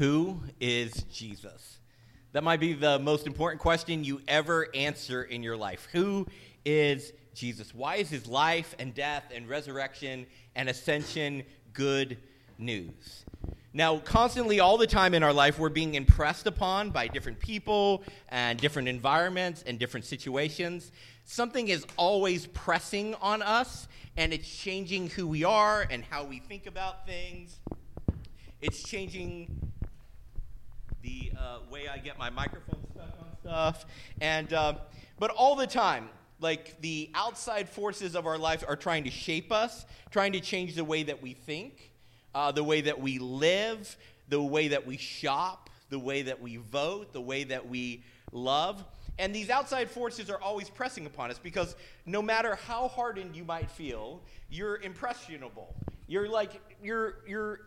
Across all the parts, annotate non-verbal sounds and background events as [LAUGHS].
Who is Jesus? That might be the most important question you ever answer in your life. Who is Jesus? Why is his life and death and resurrection and ascension good news? Now, constantly, all the time in our life, we're being impressed upon by different people and different environments and different situations. Something is always pressing on us, and it's changing who we are and how we think about things. It's changing the uh, way I get my microphone stuck on stuff. And, uh, but all the time, like the outside forces of our life are trying to shape us, trying to change the way that we think, uh, the way that we live, the way that we shop, the way that we vote, the way that we love. And these outside forces are always pressing upon us because no matter how hardened you might feel, you're impressionable. You're like, you're, you're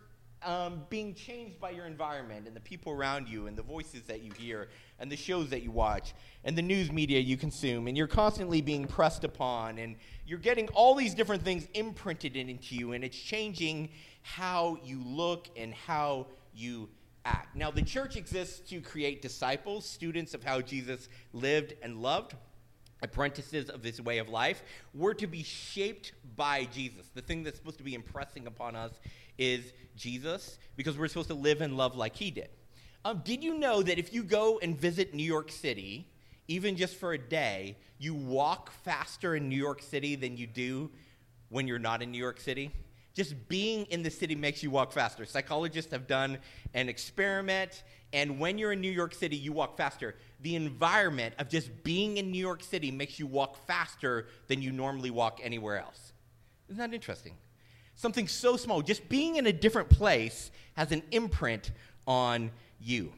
um, being changed by your environment and the people around you and the voices that you hear and the shows that you watch and the news media you consume. And you're constantly being pressed upon and you're getting all these different things imprinted into you and it's changing how you look and how you act. Now, the church exists to create disciples, students of how Jesus lived and loved apprentices of this way of life. We're to be shaped by Jesus. The thing that's supposed to be impressing upon us is Jesus because we're supposed to live and love like he did. Um, did you know that if you go and visit New York City, even just for a day, you walk faster in New York City than you do when you're not in New York City? Just being in the city makes you walk faster. Psychologists have done an experiment, and when you're in New York City, you walk faster. The environment of just being in New York City makes you walk faster than you normally walk anywhere else. Isn't that interesting? Something so small, just being in a different place has an imprint on you.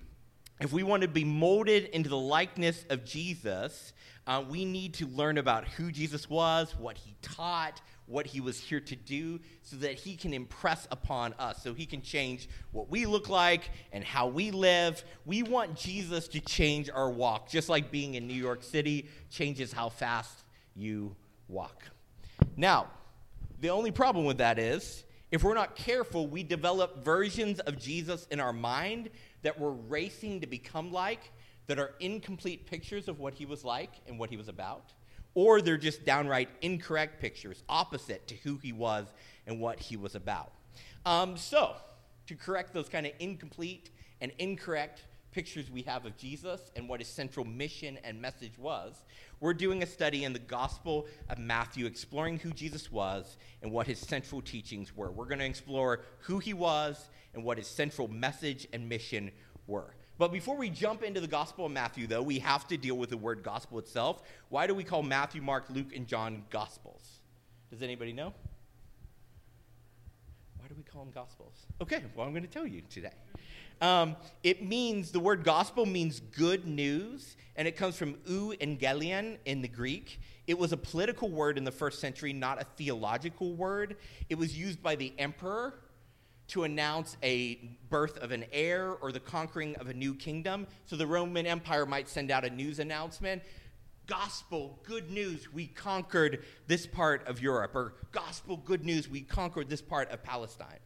If we want to be molded into the likeness of Jesus, uh, we need to learn about who Jesus was, what he taught, what he was here to do, so that he can impress upon us, so he can change what we look like and how we live. We want Jesus to change our walk, just like being in New York City changes how fast you walk. Now, the only problem with that is if we're not careful, we develop versions of Jesus in our mind that we're racing to become like, that are incomplete pictures of what he was like and what he was about, or they're just downright incorrect pictures, opposite to who he was and what he was about. Um, so, to correct those kind of incomplete and incorrect pictures we have of Jesus and what his central mission and message was, we're doing a study in the Gospel of Matthew, exploring who Jesus was and what his central teachings were. We're going to explore who he was and what his central message and mission were. But before we jump into the Gospel of Matthew, though, we have to deal with the word gospel itself. Why do we call Matthew, Mark, Luke, and John Gospels? Does anybody know? Why do we call them Gospels? Okay, well, I'm going to tell you today. Um, it means, the word gospel means good news, and it comes from euangelion in the Greek. It was a political word in the first century, not a theological word. It was used by the emperor to announce a birth of an heir or the conquering of a new kingdom. So the Roman Empire might send out a news announcement Gospel, good news, we conquered this part of Europe, or Gospel, good news, we conquered this part of Palestine.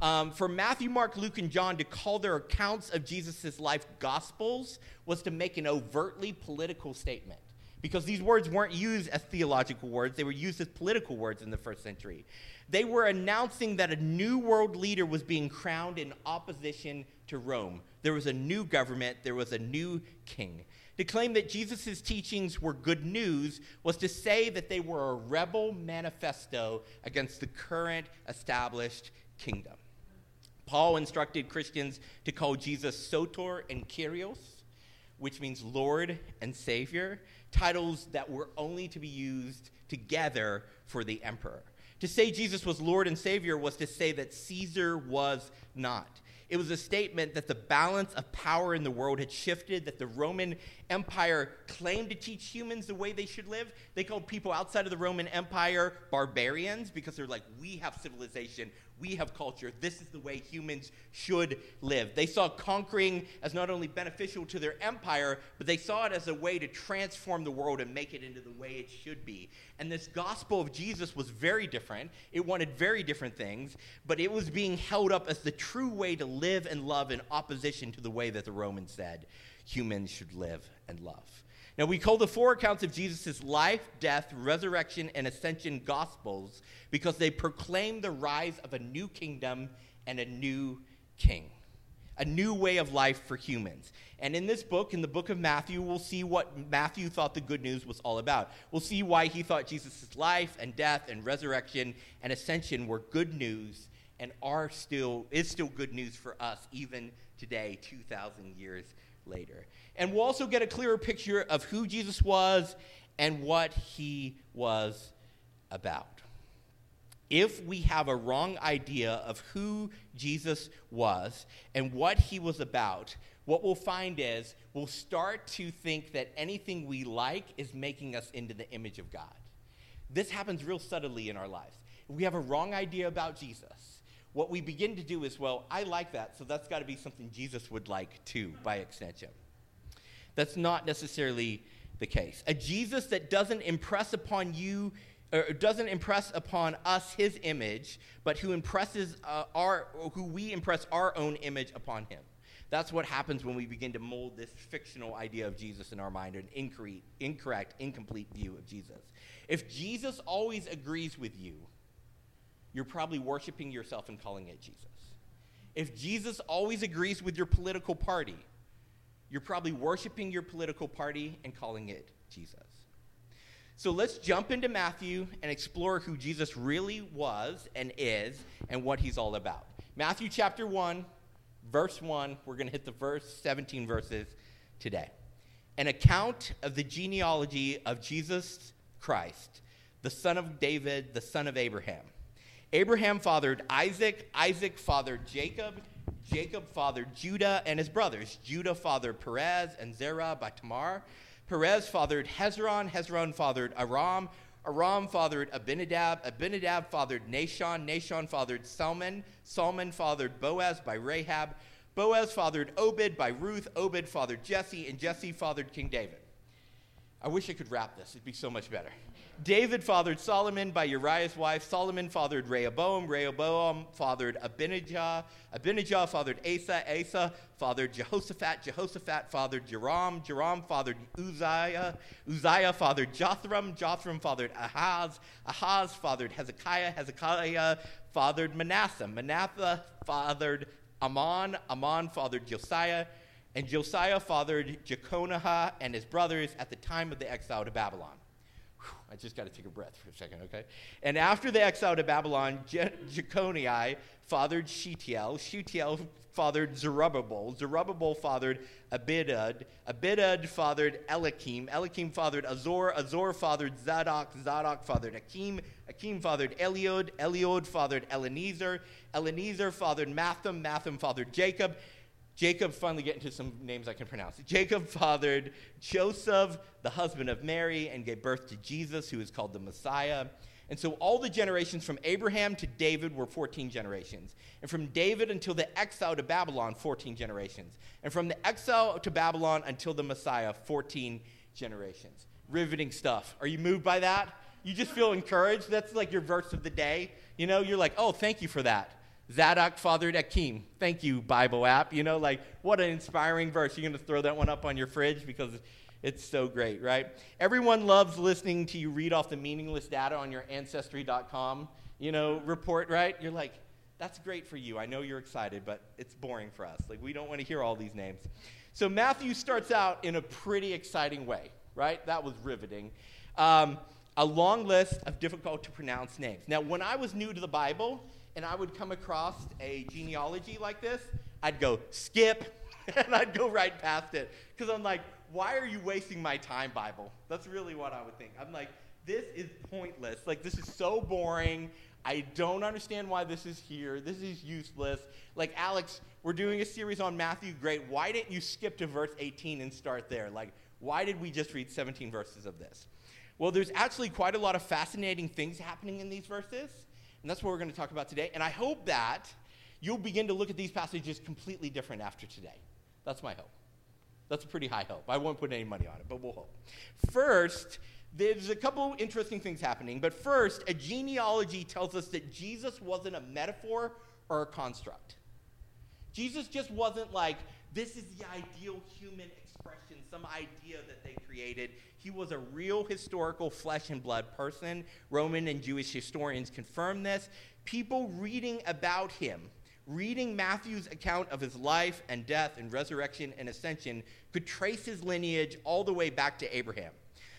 Um, for Matthew, Mark, Luke, and John to call their accounts of Jesus' life gospels was to make an overtly political statement. Because these words weren't used as theological words, they were used as political words in the first century. They were announcing that a new world leader was being crowned in opposition to Rome. There was a new government, there was a new king. To claim that Jesus' teachings were good news was to say that they were a rebel manifesto against the current established kingdom. Paul instructed Christians to call Jesus Soter and Kyrios, which means Lord and Savior, titles that were only to be used together for the emperor. To say Jesus was Lord and Savior was to say that Caesar was not. It was a statement that the balance of power in the world had shifted, that the Roman Empire claimed to teach humans the way they should live. They called people outside of the Roman Empire barbarians because they're like, we have civilization, we have culture. This is the way humans should live. They saw conquering as not only beneficial to their empire, but they saw it as a way to transform the world and make it into the way it should be. And this gospel of Jesus was very different. It wanted very different things, but it was being held up as the true way to live and love in opposition to the way that the Romans said humans should live and love. Now, we call the four accounts of Jesus' life, death, resurrection, and ascension gospels because they proclaim the rise of a new kingdom and a new king, a new way of life for humans. And in this book, in the book of Matthew, we'll see what Matthew thought the good news was all about. We'll see why he thought Jesus' life and death and resurrection and ascension were good news and are still is still good news for us even today 2000 years later. And we'll also get a clearer picture of who Jesus was and what he was about. If we have a wrong idea of who Jesus was and what he was about, what we'll find is we'll start to think that anything we like is making us into the image of God. This happens real subtly in our lives. If we have a wrong idea about Jesus, what we begin to do is, well, I like that, so that's got to be something Jesus would like too, by extension. That's not necessarily the case. A Jesus that doesn't impress upon you, or doesn't impress upon us his image, but who impresses uh, our, who we impress our own image upon him. That's what happens when we begin to mold this fictional idea of Jesus in our mind, an incorrect, incorrect, incomplete view of Jesus. If Jesus always agrees with you, you're probably worshiping yourself and calling it Jesus. If Jesus always agrees with your political party, you're probably worshiping your political party and calling it Jesus. So let's jump into Matthew and explore who Jesus really was and is and what he's all about. Matthew chapter 1, verse 1, we're going to hit the verse 17 verses today. An account of the genealogy of Jesus Christ, the son of David, the son of Abraham. Abraham fathered Isaac, Isaac fathered Jacob, Jacob fathered Judah and his brothers. Judah fathered Perez and Zerah by Tamar. Perez fathered Hezron. Hezron fathered Aram. Aram fathered Amminadab. Amminadab fathered Nahshon. Nahshon fathered Salmon. Salmon fathered Boaz by Rahab. Boaz fathered Obed by Ruth. Obed fathered Jesse. And Jesse fathered King David. I wish I could wrap this, it'd be so much better. David fathered Solomon by Uriah's wife. Solomon fathered Rehoboam. Rehoboam fathered Abinijah. Abinijah fathered Asa. Asa fathered Jehoshaphat. Jehoshaphat fathered Joram. Joram fathered Uzziah. Uzziah fathered Jotham. Jotham fathered Ahaz. Ahaz fathered Hezekiah. Hezekiah fathered Manasseh. Manasseh fathered Amon. Amon fathered Josiah. And Josiah fathered Jeconiah and his brothers at the time of the exile to Babylon. I just got to take a breath for a second, okay? And after the exile to Babylon, Je- Jeconiah fathered Shealtiel. Shealtiel fathered Zerubbabel. Zerubbabel fathered Abidud. Abidud fathered Eliakim. Eliakim fathered Azor. Azor fathered Zadok. Zadok fathered Achim. Achim fathered Eliud. Eliud fathered Elenezer. Elenezer fathered Matthan. Matthan fathered Jacob. Jacob, finally get into some names I can pronounce. Jacob fathered Joseph, the husband of Mary, and gave birth to Jesus, who is called the Messiah. And so all the generations from Abraham to David were 14 generations. And from David until the exile to Babylon, 14 generations. And from the exile to Babylon until the Messiah, 14 generations. Riveting stuff. Are you moved by that? You just feel encouraged? That's like your verse of the day. You know, you're like, oh, thank you for that. Zadok fathered Achim. Thank you, Bible app. You know, like, what an inspiring verse. You're going to throw that one up on your fridge because it's so great, right? Everyone loves listening to you read off the meaningless data on your Ancestry.com, you know, report, right? You're like, that's great for you. I know you're excited, but it's boring for us. Like, we don't want to hear all these names. So, Matthew starts out in a pretty exciting way, right? That was riveting. Um, a long list of difficult to pronounce names. Now, when I was new to the Bible, and I would come across a genealogy like this, I'd go, skip, [LAUGHS] and I'd go right past it. Because I'm like, why are you wasting my time, Bible? That's really what I would think. I'm like, this is pointless. Like, this is so boring. I don't understand why this is here. This is useless. Like, Alex, we're doing a series on Matthew. Great. Why didn't you skip to verse 18 and start there? Like, why did we just read 17 verses of this? Well, there's actually quite a lot of fascinating things happening in these verses. And that's what we're going to talk about today. And I hope that you'll begin to look at these passages completely different after today. That's my hope. That's a pretty high hope. I won't put any money on it, but we'll hope. First, there's a couple interesting things happening. But first, a genealogy tells us that Jesus wasn't a metaphor or a construct. Jesus just wasn't like, this is the ideal human expression, some idea that they created. He was a real historical flesh and blood person. Roman and Jewish historians confirm this. People reading about him, reading Matthew's account of his life and death and resurrection and ascension, could trace his lineage all the way back to Abraham.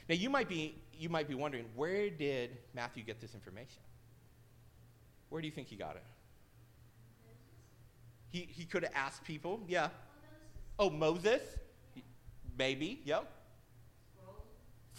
Now you might be you might be wondering, where did Matthew get this information? Where do you think he got it? He, he could have asked people, yeah. Oh, Moses? Maybe, yep.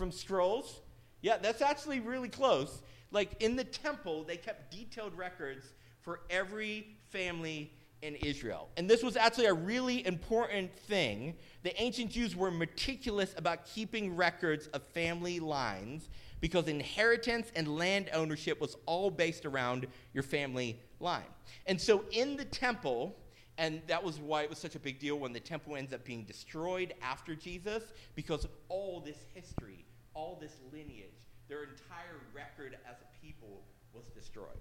From scrolls? Yeah, that's actually really close. Like in the temple, they kept detailed records for every family in Israel. And this was actually a really important thing. The ancient Jews were meticulous about keeping records of family lines because inheritance and land ownership was all based around your family line. And so in the temple, and that was why it was such a big deal when the temple ends up being destroyed after Jesus, because all this history, all this lineage, their entire record as a people was destroyed.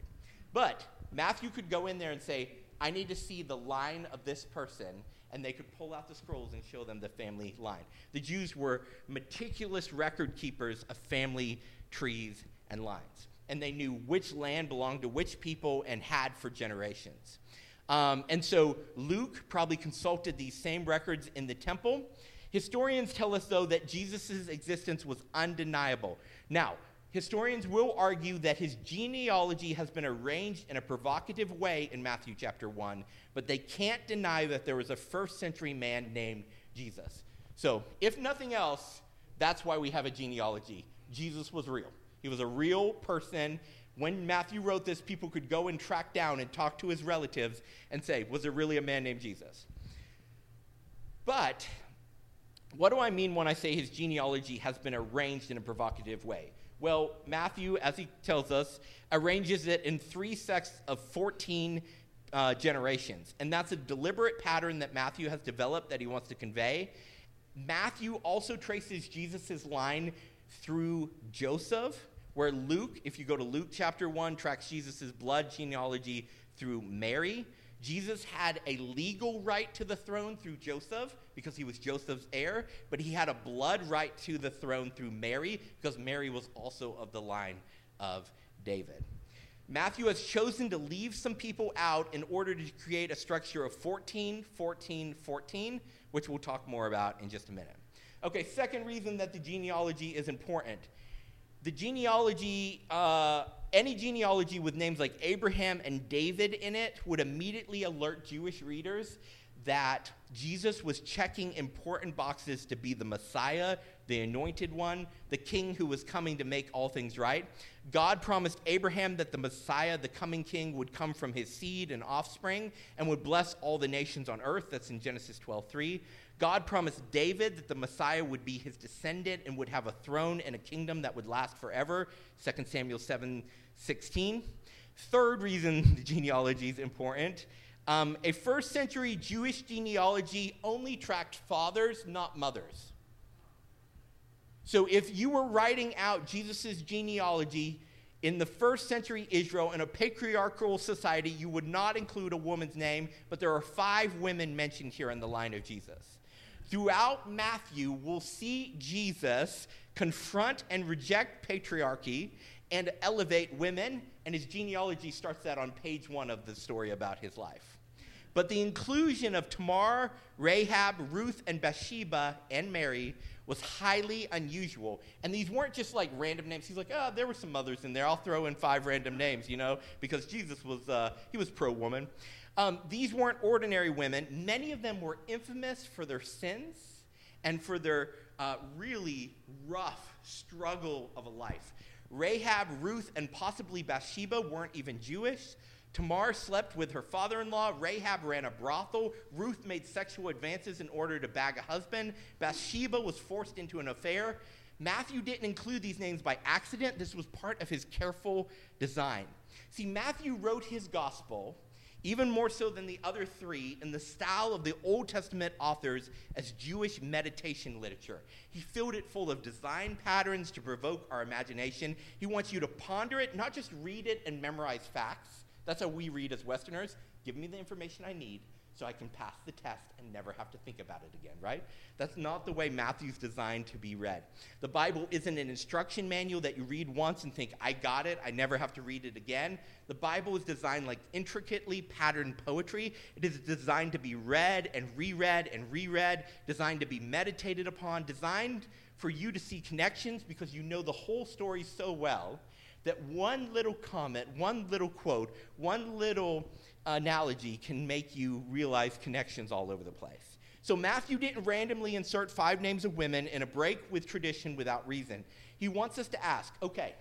But Matthew could go in there and say, I need to see the line of this person, and they could pull out the scrolls and show them the family line. The Jews were meticulous record keepers of family trees and lines, and they knew which land belonged to which people and had for generations. Um, and so Luke probably consulted these same records in the temple. Historians tell us, though, that Jesus' existence was undeniable. Now, Historians will argue that his genealogy has been arranged in a provocative way in Matthew chapter 1, but they can't deny that there was a first century man named Jesus. So, if nothing else, that's why we have a genealogy. Jesus was real, he was a real person. When Matthew wrote this, people could go and track down and talk to his relatives and say, Was there really a man named Jesus? But what do I mean when I say his genealogy has been arranged in a provocative way? Well, Matthew, as he tells us, arranges it in three sets of 14 uh, generations. And that's a deliberate pattern that Matthew has developed that he wants to convey. Matthew also traces Jesus' line through Joseph, where Luke, if you go to Luke chapter 1, tracks Jesus' blood genealogy through Mary. Jesus had a legal right to the throne through Joseph because he was Joseph's heir, but he had a blood right to the throne through Mary because Mary was also of the line of David. Matthew has chosen to leave some people out in order to create a structure of 14, 14, 14, which we'll talk more about in just a minute. Okay, second reason that the genealogy is important. The genealogy uh, any genealogy with names like Abraham and David in it would immediately alert Jewish readers that Jesus was checking important boxes to be the Messiah, the anointed one, the king who was coming to make all things right. God promised Abraham that the Messiah, the coming king, would come from his seed and offspring and would bless all the nations on earth. That's in Genesis 12:3. God promised David that the Messiah would be his descendant and would have a throne and a kingdom that would last forever. 2 Samuel 7 16. Third reason [LAUGHS] the genealogy is important um, a first century Jewish genealogy only tracked fathers, not mothers. So if you were writing out Jesus' genealogy in the first century Israel in a patriarchal society, you would not include a woman's name, but there are five women mentioned here in the line of Jesus. Throughout Matthew, we'll see Jesus confront and reject patriarchy and elevate women, and his genealogy starts that on page one of the story about his life. But the inclusion of Tamar, Rahab, Ruth, and Bathsheba and Mary was highly unusual. And these weren't just like random names. He's like, oh, there were some mothers in there. I'll throw in five random names, you know, because Jesus was, uh, he was pro woman. Um, these weren't ordinary women. Many of them were infamous for their sins and for their uh, really rough struggle of a life. Rahab, Ruth, and possibly Bathsheba weren't even Jewish. Tamar slept with her father in law. Rahab ran a brothel. Ruth made sexual advances in order to bag a husband. Bathsheba was forced into an affair. Matthew didn't include these names by accident, this was part of his careful design. See, Matthew wrote his gospel even more so than the other three, in the style of the Old Testament authors as Jewish meditation literature. He filled it full of design patterns to provoke our imagination. He wants you to ponder it, not just read it and memorize facts. That's how we read as Westerners. Give me the information I need so I can pass the test and never have to think about it again, right? That's not the way Matthew's designed to be read. The Bible isn't an instruction manual that you read once and think, I got it, I never have to read it again. The Bible is designed like intricately patterned poetry. It is designed to be read and reread and reread, designed to be meditated upon, designed for you to see connections because you know the whole story so well that one little comment, one little quote, one little analogy can make you realize connections all over the place. So Matthew didn't randomly insert five names of women in a break with tradition without reason. He wants us to ask okay,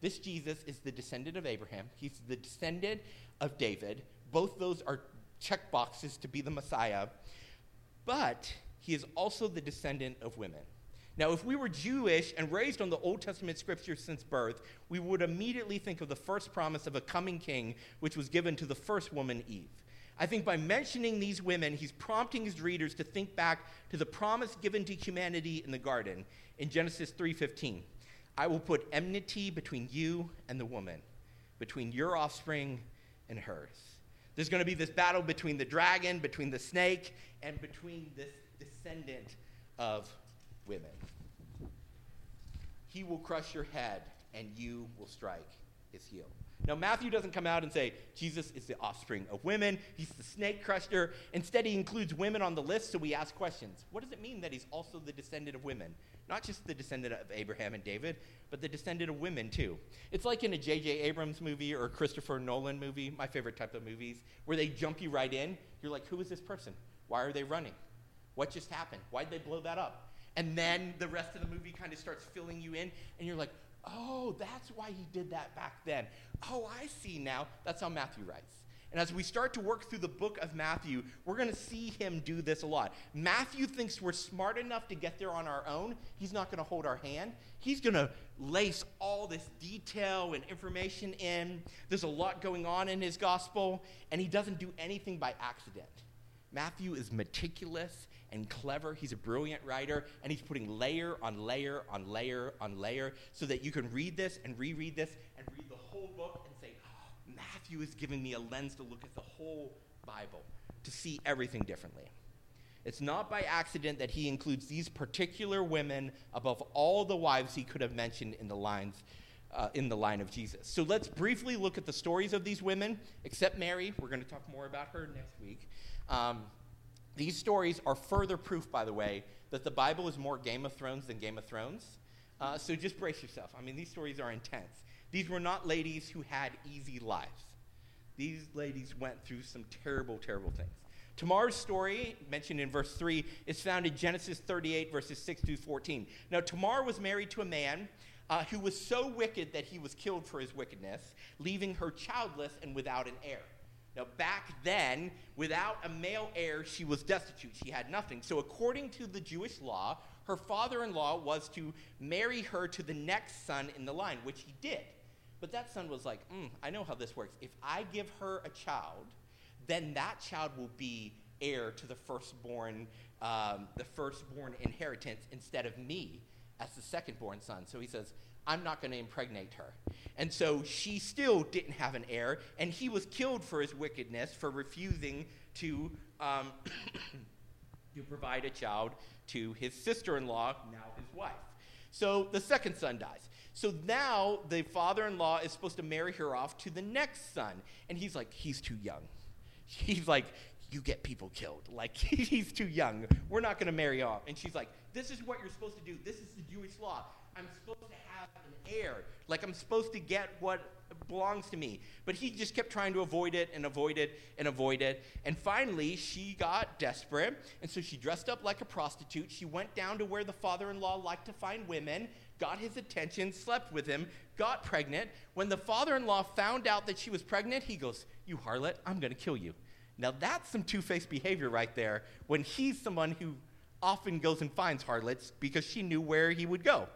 this Jesus is the descendant of Abraham, he's the descendant of David. Both those are check boxes to be the Messiah, but he is also the descendant of women. Now, if we were Jewish and raised on the Old Testament scriptures since birth, we would immediately think of the first promise of a coming king, which was given to the first woman, Eve. I think by mentioning these women, he's prompting his readers to think back to the promise given to humanity in the garden in Genesis 3:15. I will put enmity between you and the woman, between your offspring and hers. There's going to be this battle between the dragon, between the snake, and between this descendant of women. He will crush your head, and you will strike his heel. Now, Matthew doesn't come out and say Jesus is the offspring of women, he's the snake crusher. Instead, he includes women on the list, so we ask questions. What does it mean that he's also the descendant of women? Not just the descendant of Abraham and David, but the descendant of women, too. It's like in a J.J. Abrams movie or a Christopher Nolan movie, my favorite type of movies, where they jump you right in. You're like, who is this person? Why are they running? What just happened? Why'd they blow that up? And then the rest of the movie kind of starts filling you in, and you're like, oh, that's why he did that back then. Oh, I see now. That's how Matthew writes. And as we start to work through the book of Matthew, we're going to see him do this a lot. Matthew thinks we're smart enough to get there on our own. He's not going to hold our hand. He's going to lace all this detail and information in. There's a lot going on in his gospel, and he doesn't do anything by accident. Matthew is meticulous and clever. He's a brilliant writer, and he's putting layer on layer on layer on layer so that you can read this and reread this and read the whole book and say, oh, Matthew is giving me a lens to look at the whole Bible, to see everything differently. It's not by accident that he includes these particular women above all the wives he could have mentioned in the lines uh, in the line of Jesus. So let's briefly look at the stories of these women, except Mary. We're going to talk more about her next week. Um, these stories are further proof, by the way, that the Bible is more Game of Thrones than Game of Thrones. Uh, so just brace yourself. I mean, these stories are intense. These were not ladies who had easy lives. These ladies went through some terrible, terrible things. Tamar's story, mentioned in verse 3, is found in Genesis 38, verses 6 through 14. Now, Tamar was married to a man uh, who was so wicked that he was killed for his wickedness, leaving her childless and without an heir. Now, back then, without a male heir, she was destitute. She had nothing. So, according to the Jewish law, her father in law was to marry her to the next son in the line, which he did. But that son was like, mm, I know how this works. If I give her a child, then that child will be heir to the firstborn, um, the firstborn inheritance instead of me as the secondborn son. So he says, I'm not going to impregnate her. And so she still didn't have an heir, and he was killed for his wickedness, for refusing to, um, [COUGHS] to provide a child to his sister in law, now his wife. So the second son dies. So now the father in law is supposed to marry her off to the next son. And he's like, he's too young. [LAUGHS] He's like, you get people killed. [LAUGHS] Like, he's too young. We're not going to marry off. And she's like, this is what you're supposed to do. This is the Jewish law. I'm supposed to have an heir. Like I'm supposed to get what belongs to me. But he just kept trying to avoid it and avoid it and avoid it. And finally, she got desperate. And so she dressed up like a prostitute. She went down to where the father in law liked to find women, got his attention, slept with him, got pregnant. When the father in law found out that she was pregnant, he goes, You harlot, I'm going to kill you. Now that's some two faced behavior right there when he's someone who often goes and finds harlots because she knew where he would go.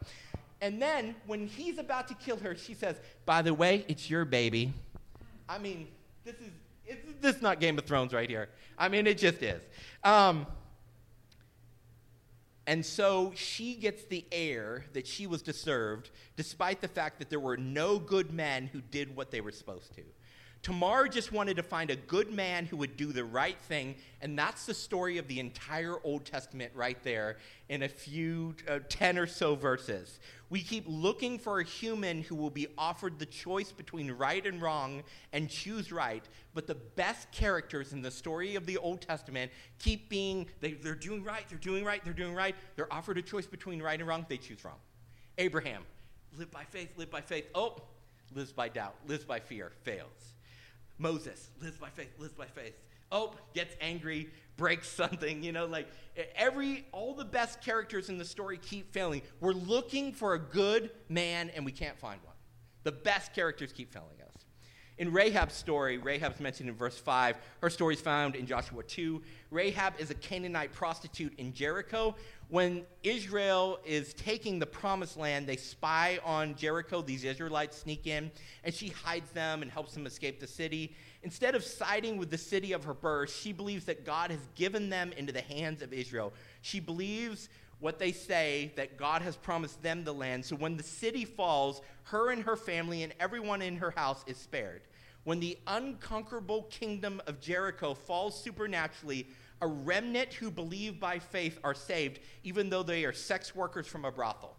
And then when he's about to kill her, she says, By the way, it's your baby. I mean, this is it's, this is not Game of Thrones right here. I mean, it just is. Um, and so she gets the heir that she was deserved, despite the fact that there were no good men who did what they were supposed to. Tamar just wanted to find a good man who would do the right thing, and that's the story of the entire Old Testament right there in a few, uh, 10 or so verses. We keep looking for a human who will be offered the choice between right and wrong and choose right, but the best characters in the story of the Old Testament keep being, they, they're doing right, they're doing right, they're doing right. They're offered a choice between right and wrong, they choose wrong. Abraham, live by faith, live by faith. Oh, lives by doubt, lives by fear, fails. Moses lives by faith, lives by faith. Oh, gets angry, breaks [LAUGHS] something, you know, like every all the best characters in the story keep failing. We're looking for a good man and we can't find one. The best characters keep failing us. In Rahab's story, Rahab's mentioned in verse 5. Her story is found in Joshua 2. Rahab is a Canaanite prostitute in Jericho. When Israel is taking the promised land, they spy on Jericho. These Israelites sneak in, and she hides them and helps them escape the city. Instead of siding with the city of her birth, she believes that God has given them into the hands of Israel. She believes what they say that God has promised them the land. So when the city falls, her and her family and everyone in her house is spared. When the unconquerable kingdom of Jericho falls supernaturally, a remnant who believe by faith are saved, even though they are sex workers from a brothel.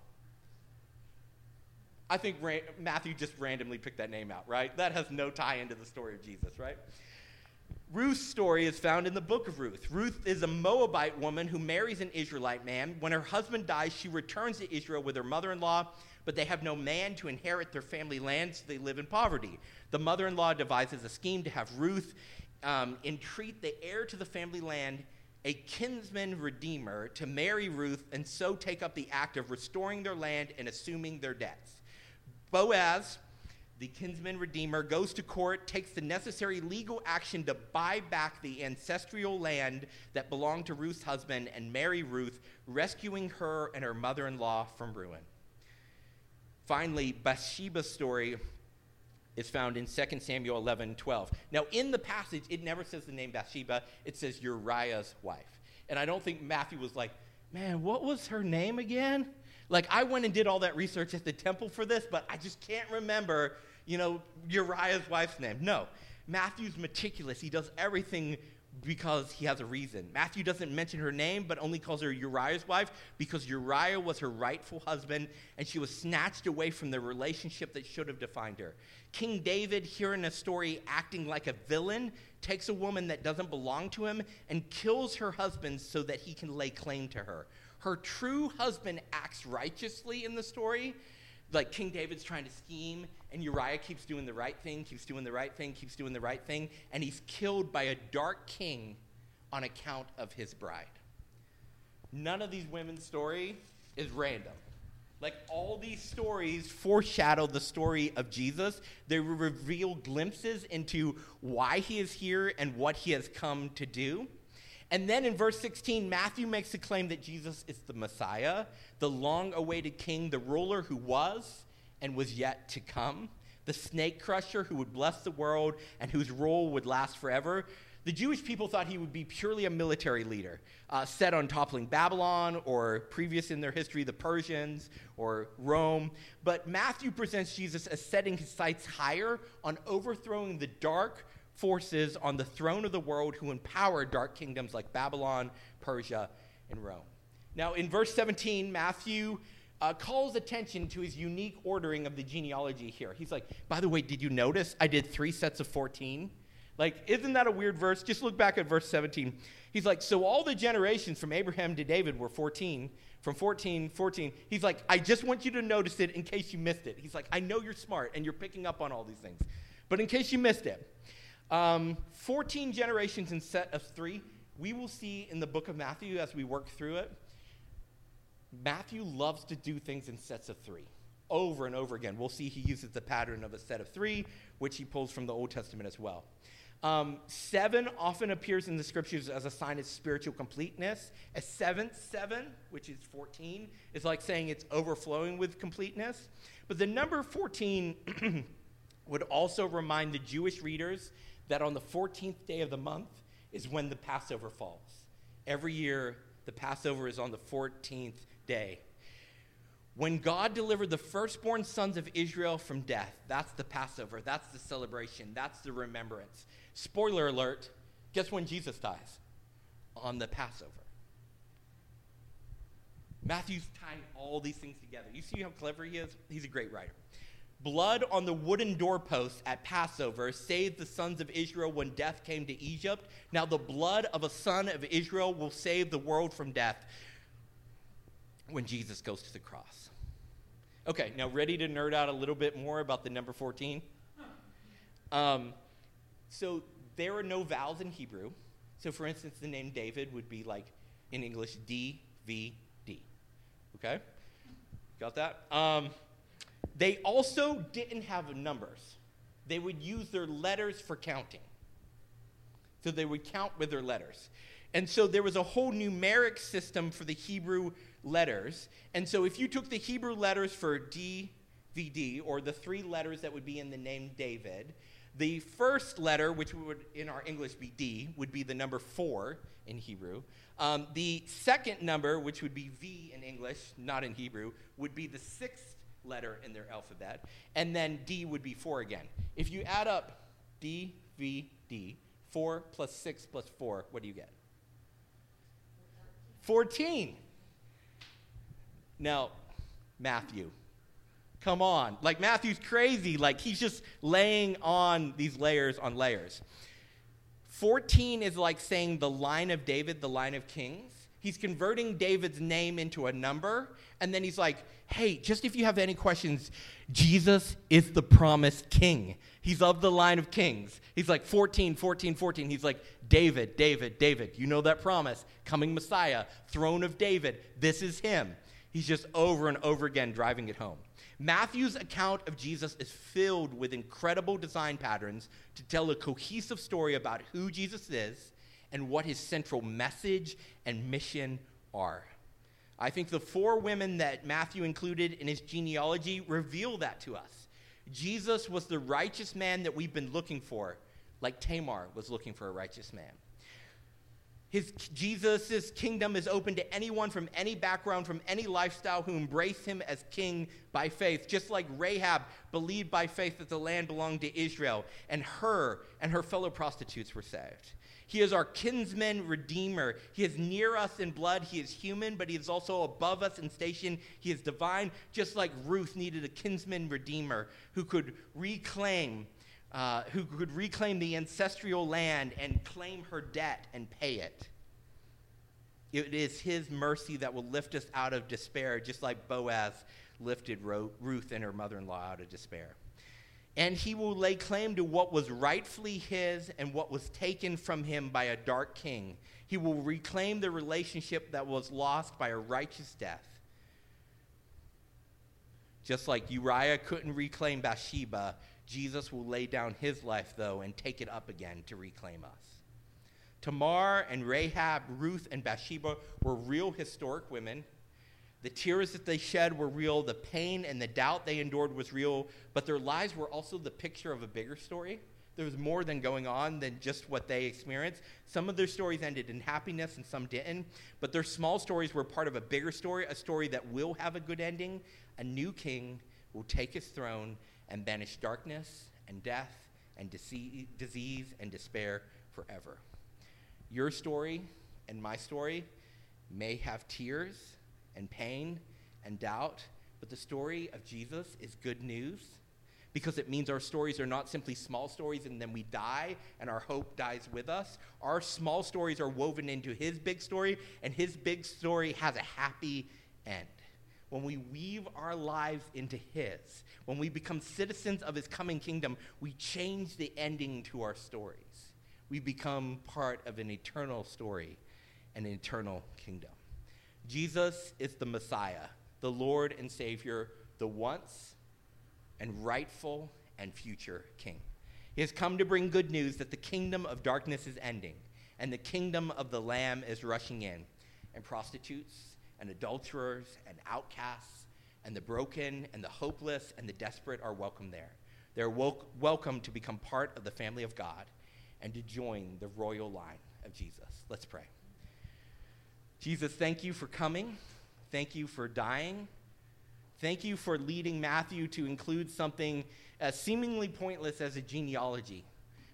I think Ra- Matthew just randomly picked that name out, right? That has no tie into the story of Jesus, right? Ruth's story is found in the book of Ruth. Ruth is a Moabite woman who marries an Israelite man. When her husband dies, she returns to Israel with her mother in law, but they have no man to inherit their family land, so they live in poverty. The mother in law devises a scheme to have Ruth um, entreat the heir to the family land, a kinsman redeemer, to marry Ruth and so take up the act of restoring their land and assuming their debts. Boaz, the kinsman redeemer, goes to court, takes the necessary legal action to buy back the ancestral land that belonged to Ruth's husband and marry Ruth, rescuing her and her mother in law from ruin. Finally, Bathsheba's story is found in 2 Samuel 11 12. Now, in the passage, it never says the name Bathsheba, it says Uriah's wife. And I don't think Matthew was like, man, what was her name again? Like, I went and did all that research at the temple for this, but I just can't remember, you know, Uriah's wife's name. No. Matthew's meticulous. He does everything because he has a reason. Matthew doesn't mention her name, but only calls her Uriah's wife because Uriah was her rightful husband and she was snatched away from the relationship that should have defined her. King David, here in a story acting like a villain, takes a woman that doesn't belong to him and kills her husband so that he can lay claim to her. Her true husband acts righteously in the story. Like King David's trying to scheme, and Uriah keeps doing the right thing, keeps doing the right thing, keeps doing the right thing, and he's killed by a dark king on account of his bride. None of these women's story is random. Like all these stories foreshadow the story of Jesus. They reveal glimpses into why he is here and what he has come to do. And then in verse 16, Matthew makes the claim that Jesus is the Messiah, the long awaited king, the ruler who was and was yet to come, the snake crusher who would bless the world and whose rule would last forever. The Jewish people thought he would be purely a military leader, uh, set on toppling Babylon or previous in their history, the Persians or Rome. But Matthew presents Jesus as setting his sights higher on overthrowing the dark, forces on the throne of the world who empower dark kingdoms like Babylon, Persia, and Rome. Now, in verse 17, Matthew uh, calls attention to his unique ordering of the genealogy here. He's like, by the way, did you notice I did three sets of 14? Like, isn't that a weird verse? Just look back at verse 17. He's like, so all the generations from Abraham to David were 14. From 14, 14. He's like, I just want you to notice it in case you missed it. He's like, I know you're smart and you're picking up on all these things. But in case you missed it, um, 14 generations in set of three. We will see in the book of Matthew as we work through it. Matthew loves to do things in sets of three over and over again. We'll see he uses the pattern of a set of three, which he pulls from the Old Testament as well. Um, seven often appears in the scriptures as a sign of spiritual completeness. A seventh seven, which is 14, is like saying it's overflowing with completeness. But the number 14 [CLEARS THROAT] would also remind the Jewish readers that on the 14th day of the month is when the Passover falls. Every year, the Passover is on the 14th day. When God delivered the firstborn sons of Israel from death, that's the Passover, that's the celebration, that's the remembrance. Spoiler alert, guess when Jesus dies? On the Passover. Matthew's tying all these things together. You see how clever he is? He's a great writer. Blood on the wooden doorposts at Passover saved the sons of Israel when death came to Egypt. Now, the blood of a son of Israel will save the world from death when Jesus goes to the cross. Okay, now ready to nerd out a little bit more about the number 14? Um, so, there are no vowels in Hebrew. So, for instance, the name David would be like in English D V D. Okay? Got that? Um, they also didn't have numbers, they would use their letters for counting. So they would count with their letters. And so there was a whole numeric system for the Hebrew letters. And so if you took the Hebrew letters for D, V, D, or the three letters that would be in the name David, the first letter, which would in our English be D, would be the number four in Hebrew. Um, the second number, which would be V in English, not in Hebrew, would be the sixth letter in their alphabet. And then D would be 4 again. If you add up D, V, D, 4 plus 6 plus 4, what do you get? 14. Now, Matthew. Come on. Like, Matthew's crazy. Like, he's just laying on these layers on layers. 14 is like saying the line of David, the line of kings. He's converting David's name into a number, and then he's like, hey, just if you have any questions, Jesus is the promised king. He's of the line of kings. He's like 14, 14, 14. He's like, David, David, David. You know that promise. Coming Messiah, throne of David. This is him. He's just over and over again driving it home. Matthew's account of Jesus is filled with incredible design patterns to tell a cohesive story about who Jesus is and what his central message and mission are. I think the four women that Matthew included in his genealogy reveal that to us. Jesus was the righteous man that we've been looking for, like Tamar was looking for a righteous man. His, Jesus' kingdom is open to anyone from any background, from any lifestyle who embrace him as king by faith, just like Rahab believed by faith that the land belonged to Israel, and her and her fellow prostitutes were saved. He is our kinsman redeemer. He is near us in blood. He is human, but he is also above us in station. He is divine, just like Ruth needed a kinsman redeemer who could reclaim. Uh, who could reclaim the ancestral land and claim her debt and pay it. It is his mercy that will lift us out of despair, just like Boaz lifted Ruth and her mother in law out of despair and he will lay claim to what was rightfully his and what was taken from him by a dark king. He will reclaim the relationship that was lost by a righteous death. Just like Uriah couldn't reclaim Bathsheba, Jesus will lay down his life, though, and take it up again to reclaim us. Tamar and Rahab, Ruth and Bathsheba were real historic women the tears that they shed were real. The pain and the doubt they endured was real. But their lives were also the picture of a bigger story. There was more than going on than just what they experienced. Some of their stories ended in happiness and some didn't. But their small stories were part of a bigger story, a story that will have a good ending. A new king will take his throne and banish darkness and death and disease and despair forever. Your story and my story may have tears and pain and doubt, but the story of Jesus is good news because it means our stories are not simply small stories and then we die and our hope dies with us. Our small stories are woven into his big story, and his big story has a happy end. When we weave our lives into his, when we become citizens of his coming kingdom, we change the ending to our stories. We become part of an eternal story, an eternal kingdom. Jesus is the Messiah, the Lord and Savior, the once and rightful and future King. He has come to bring good news that the kingdom of darkness is ending and the kingdom of the Lamb is rushing in, and prostitutes and adulterers and outcasts and the broken and the hopeless and the desperate are welcome there. They're wel- welcome to become part of the family of God and to join the royal line of Jesus. Let's pray. Jesus, thank you for coming. Thank you for dying. Thank you for leading Matthew to include something as seemingly pointless as a genealogy.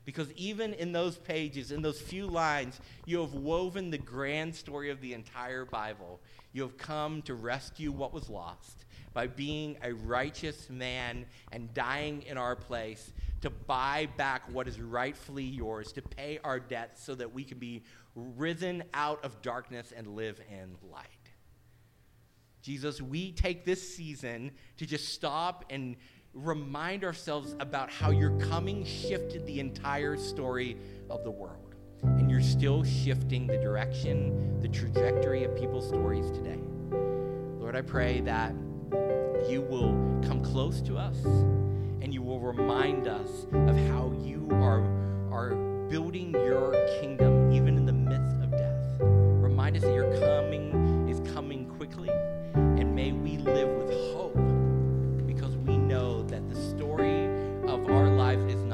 Because even in those pages, in those few lines, you have woven the grand story of the entire Bible. You have come to rescue what was lost by being a righteous man and dying in our place to buy back what is rightfully yours, to pay our debts so that we can be risen out of darkness and live in light. Jesus, we take this season to just stop and remind ourselves about how your coming shifted the entire story of the world and you're still shifting the direction, the trajectory of people's stories today. Lord, I pray that you will come close to us and you will remind us of how you are, are building your kingdom even in the midst of death. Remind us that your coming is coming quickly, and may we live with hope because we know that the story of our lives is